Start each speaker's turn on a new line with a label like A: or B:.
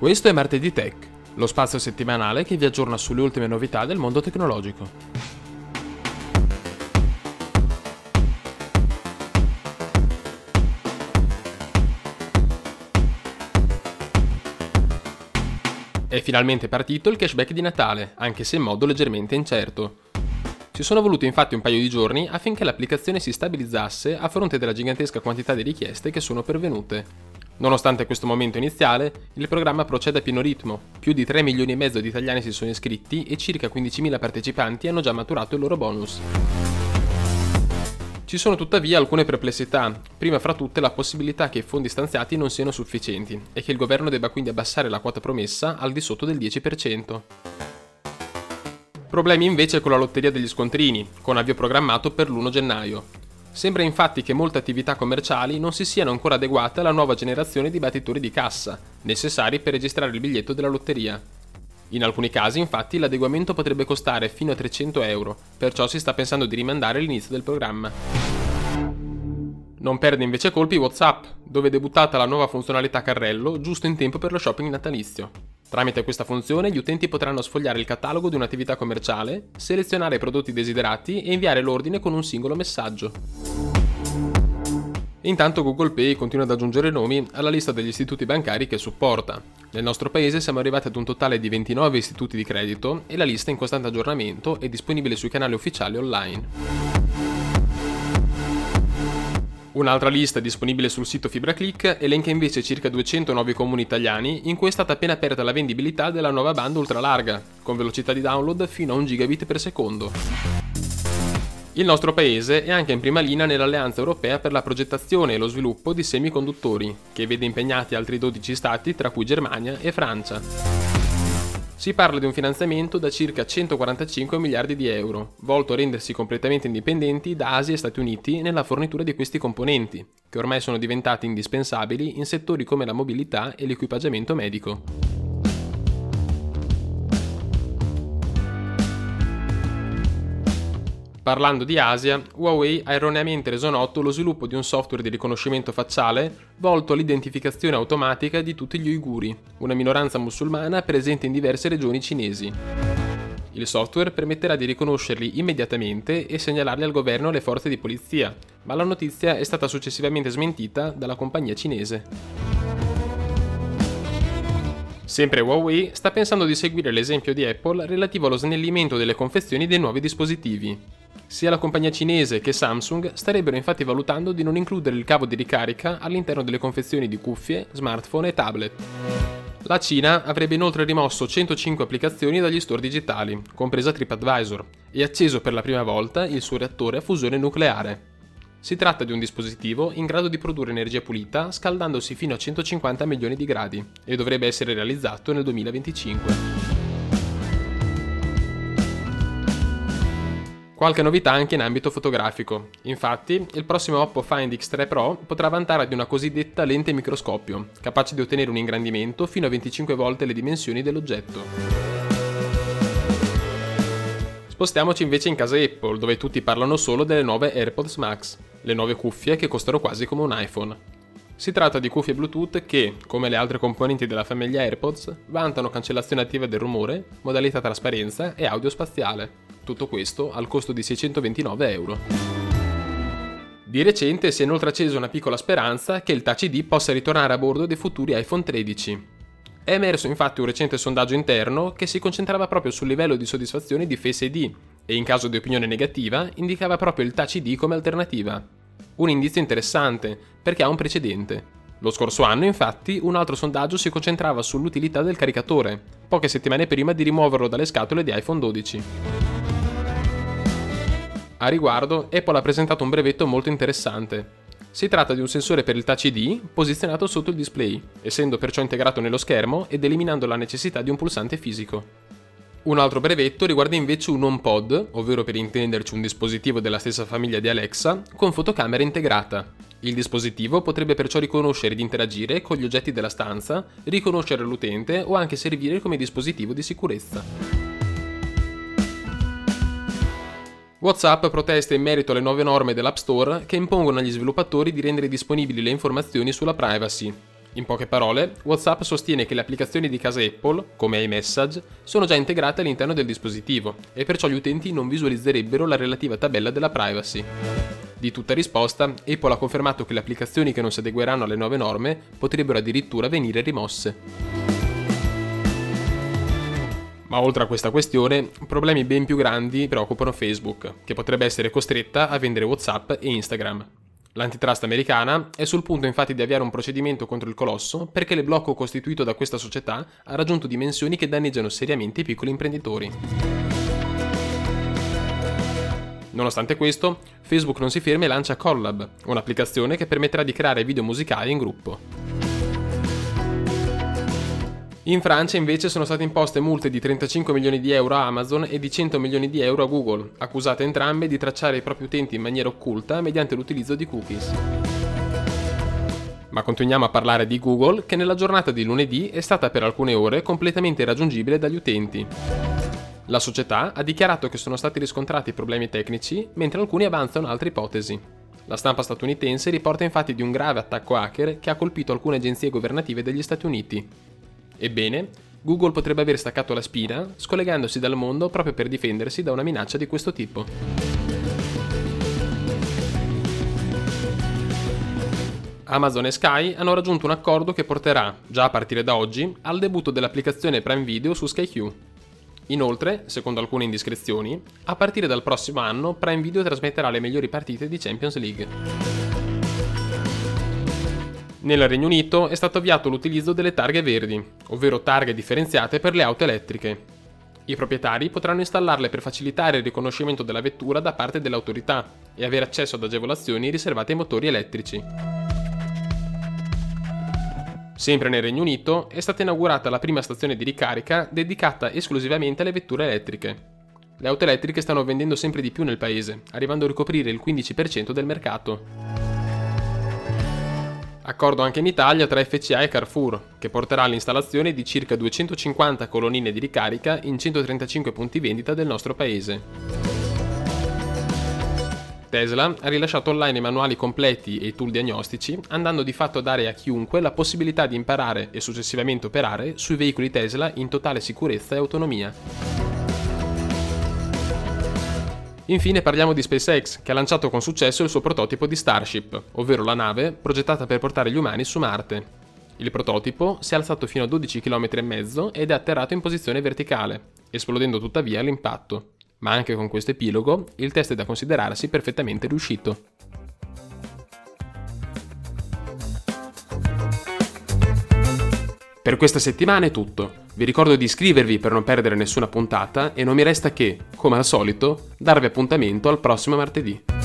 A: Questo è Martedì Tech, lo spazio settimanale che vi aggiorna sulle ultime novità del mondo tecnologico. È finalmente partito il cashback di Natale, anche se in modo leggermente incerto. Ci sono voluti infatti un paio di giorni affinché l'applicazione si stabilizzasse a fronte della gigantesca quantità di richieste che sono pervenute. Nonostante questo momento iniziale, il programma procede a pieno ritmo. Più di 3 milioni e mezzo di italiani si sono iscritti e circa 15.000 partecipanti hanno già maturato il loro bonus. Ci sono tuttavia alcune perplessità, prima fra tutte la possibilità che i fondi stanziati non siano sufficienti e che il governo debba quindi abbassare la quota promessa al di sotto del 10%. Problemi invece con la lotteria degli scontrini, con avvio programmato per l'1 gennaio. Sembra infatti che molte attività commerciali non si siano ancora adeguate alla nuova generazione di battitori di cassa, necessari per registrare il biglietto della lotteria. In alcuni casi, infatti, l'adeguamento potrebbe costare fino a 300 euro, perciò si sta pensando di rimandare l'inizio del programma. Non perde invece colpi WhatsApp, dove è debuttata la nuova funzionalità carrello giusto in tempo per lo shopping natalizio. Tramite questa funzione gli utenti potranno sfogliare il catalogo di un'attività commerciale, selezionare i prodotti desiderati e inviare l'ordine con un singolo messaggio. Intanto Google Pay continua ad aggiungere nomi alla lista degli istituti bancari che supporta. Nel nostro paese siamo arrivati ad un totale di 29 istituti di credito e la lista è in costante aggiornamento è disponibile sui canali ufficiali online. Un'altra lista disponibile sul sito FibraClick elenca invece circa 200 nuovi comuni italiani in cui è stata appena aperta la vendibilità della nuova banda ultralarga, con velocità di download fino a 1 gigabit per secondo. Il nostro paese è anche in prima linea nell'Alleanza Europea per la progettazione e lo sviluppo di semiconduttori, che vede impegnati altri 12 stati tra cui Germania e Francia. Si parla di un finanziamento da circa 145 miliardi di euro, volto a rendersi completamente indipendenti da Asia e Stati Uniti nella fornitura di questi componenti, che ormai sono diventati indispensabili in settori come la mobilità e l'equipaggiamento medico. Parlando di Asia, Huawei ha erroneamente reso noto lo sviluppo di un software di riconoscimento facciale volto all'identificazione automatica di tutti gli uiguri, una minoranza musulmana presente in diverse regioni cinesi. Il software permetterà di riconoscerli immediatamente e segnalarli al governo e alle forze di polizia, ma la notizia è stata successivamente smentita dalla compagnia cinese. Sempre Huawei sta pensando di seguire l'esempio di Apple relativo allo snellimento delle confezioni dei nuovi dispositivi. Sia la compagnia cinese che Samsung starebbero infatti valutando di non includere il cavo di ricarica all'interno delle confezioni di cuffie, smartphone e tablet. La Cina avrebbe inoltre rimosso 105 applicazioni dagli store digitali, compresa TripAdvisor, e acceso per la prima volta il suo reattore a fusione nucleare. Si tratta di un dispositivo in grado di produrre energia pulita scaldandosi fino a 150 milioni di gradi e dovrebbe essere realizzato nel 2025. Qualche novità anche in ambito fotografico. Infatti, il prossimo Oppo Find X3 Pro potrà vantare di una cosiddetta lente microscopio, capace di ottenere un ingrandimento fino a 25 volte le dimensioni dell'oggetto. Spostiamoci invece in casa Apple, dove tutti parlano solo delle nuove AirPods Max, le nuove cuffie che costano quasi come un iPhone. Si tratta di cuffie Bluetooth che, come le altre componenti della famiglia AirPods, vantano cancellazione attiva del rumore, modalità trasparenza e audio spaziale. Tutto questo al costo di 629 euro. Di recente si è inoltre accesa una piccola speranza che il Touch ID possa ritornare a bordo dei futuri iPhone 13. È emerso infatti un recente sondaggio interno che si concentrava proprio sul livello di soddisfazione di Face ID e in caso di opinione negativa indicava proprio il Touch ID come alternativa. Un indizio interessante perché ha un precedente. Lo scorso anno, infatti, un altro sondaggio si concentrava sull'utilità del caricatore, poche settimane prima di rimuoverlo dalle scatole di iPhone 12. A riguardo, Apple ha presentato un brevetto molto interessante. Si tratta di un sensore per il Touch ID posizionato sotto il display, essendo perciò integrato nello schermo ed eliminando la necessità di un pulsante fisico. Un altro brevetto riguarda invece un HomePod, ovvero per intenderci un dispositivo della stessa famiglia di Alexa, con fotocamera integrata. Il dispositivo potrebbe perciò riconoscere ed interagire con gli oggetti della stanza, riconoscere l'utente o anche servire come dispositivo di sicurezza. WhatsApp protesta in merito alle nuove norme dell'App Store che impongono agli sviluppatori di rendere disponibili le informazioni sulla privacy. In poche parole, WhatsApp sostiene che le applicazioni di casa Apple, come iMessage, sono già integrate all'interno del dispositivo e perciò gli utenti non visualizzerebbero la relativa tabella della privacy. Di tutta risposta, Apple ha confermato che le applicazioni che non si adegueranno alle nuove norme potrebbero addirittura venire rimosse. Ma oltre a questa questione, problemi ben più grandi preoccupano Facebook, che potrebbe essere costretta a vendere WhatsApp e Instagram. L'antitrust americana è sul punto infatti di avviare un procedimento contro il colosso perché il blocco costituito da questa società ha raggiunto dimensioni che danneggiano seriamente i piccoli imprenditori. Nonostante questo, Facebook non si ferma e lancia Collab, un'applicazione che permetterà di creare video musicali in gruppo. In Francia invece sono state imposte multe di 35 milioni di euro a Amazon e di 100 milioni di euro a Google, accusate entrambe di tracciare i propri utenti in maniera occulta mediante l'utilizzo di cookies. Ma continuiamo a parlare di Google che nella giornata di lunedì è stata per alcune ore completamente raggiungibile dagli utenti. La società ha dichiarato che sono stati riscontrati problemi tecnici, mentre alcuni avanzano altre ipotesi. La stampa statunitense riporta infatti di un grave attacco hacker che ha colpito alcune agenzie governative degli Stati Uniti. Ebbene, Google potrebbe aver staccato la spina, scollegandosi dal mondo proprio per difendersi da una minaccia di questo tipo. Amazon e Sky hanno raggiunto un accordo che porterà, già a partire da oggi, al debutto dell'applicazione Prime Video su SkyQ. Inoltre, secondo alcune indiscrezioni, a partire dal prossimo anno Prime Video trasmetterà le migliori partite di Champions League. Nel Regno Unito è stato avviato l'utilizzo delle targhe verdi, ovvero targhe differenziate per le auto elettriche. I proprietari potranno installarle per facilitare il riconoscimento della vettura da parte dell'autorità e avere accesso ad agevolazioni riservate ai motori elettrici. Sempre nel Regno Unito è stata inaugurata la prima stazione di ricarica dedicata esclusivamente alle vetture elettriche. Le auto elettriche stanno vendendo sempre di più nel paese, arrivando a ricoprire il 15% del mercato. Accordo anche in Italia tra FCA e Carrefour, che porterà all'installazione di circa 250 colonnine di ricarica in 135 punti vendita del nostro paese. Tesla ha rilasciato online i manuali completi e i tool diagnostici, andando di fatto a dare a chiunque la possibilità di imparare e successivamente operare sui veicoli Tesla in totale sicurezza e autonomia. Infine parliamo di SpaceX, che ha lanciato con successo il suo prototipo di Starship, ovvero la nave progettata per portare gli umani su Marte. Il prototipo si è alzato fino a 12 km e mezzo ed è atterrato in posizione verticale, esplodendo tuttavia all'impatto. Ma anche con questo epilogo, il test è da considerarsi perfettamente riuscito. Per questa settimana è tutto. Vi ricordo di iscrivervi per non perdere nessuna puntata e non mi resta che, come al solito, darvi appuntamento al prossimo martedì.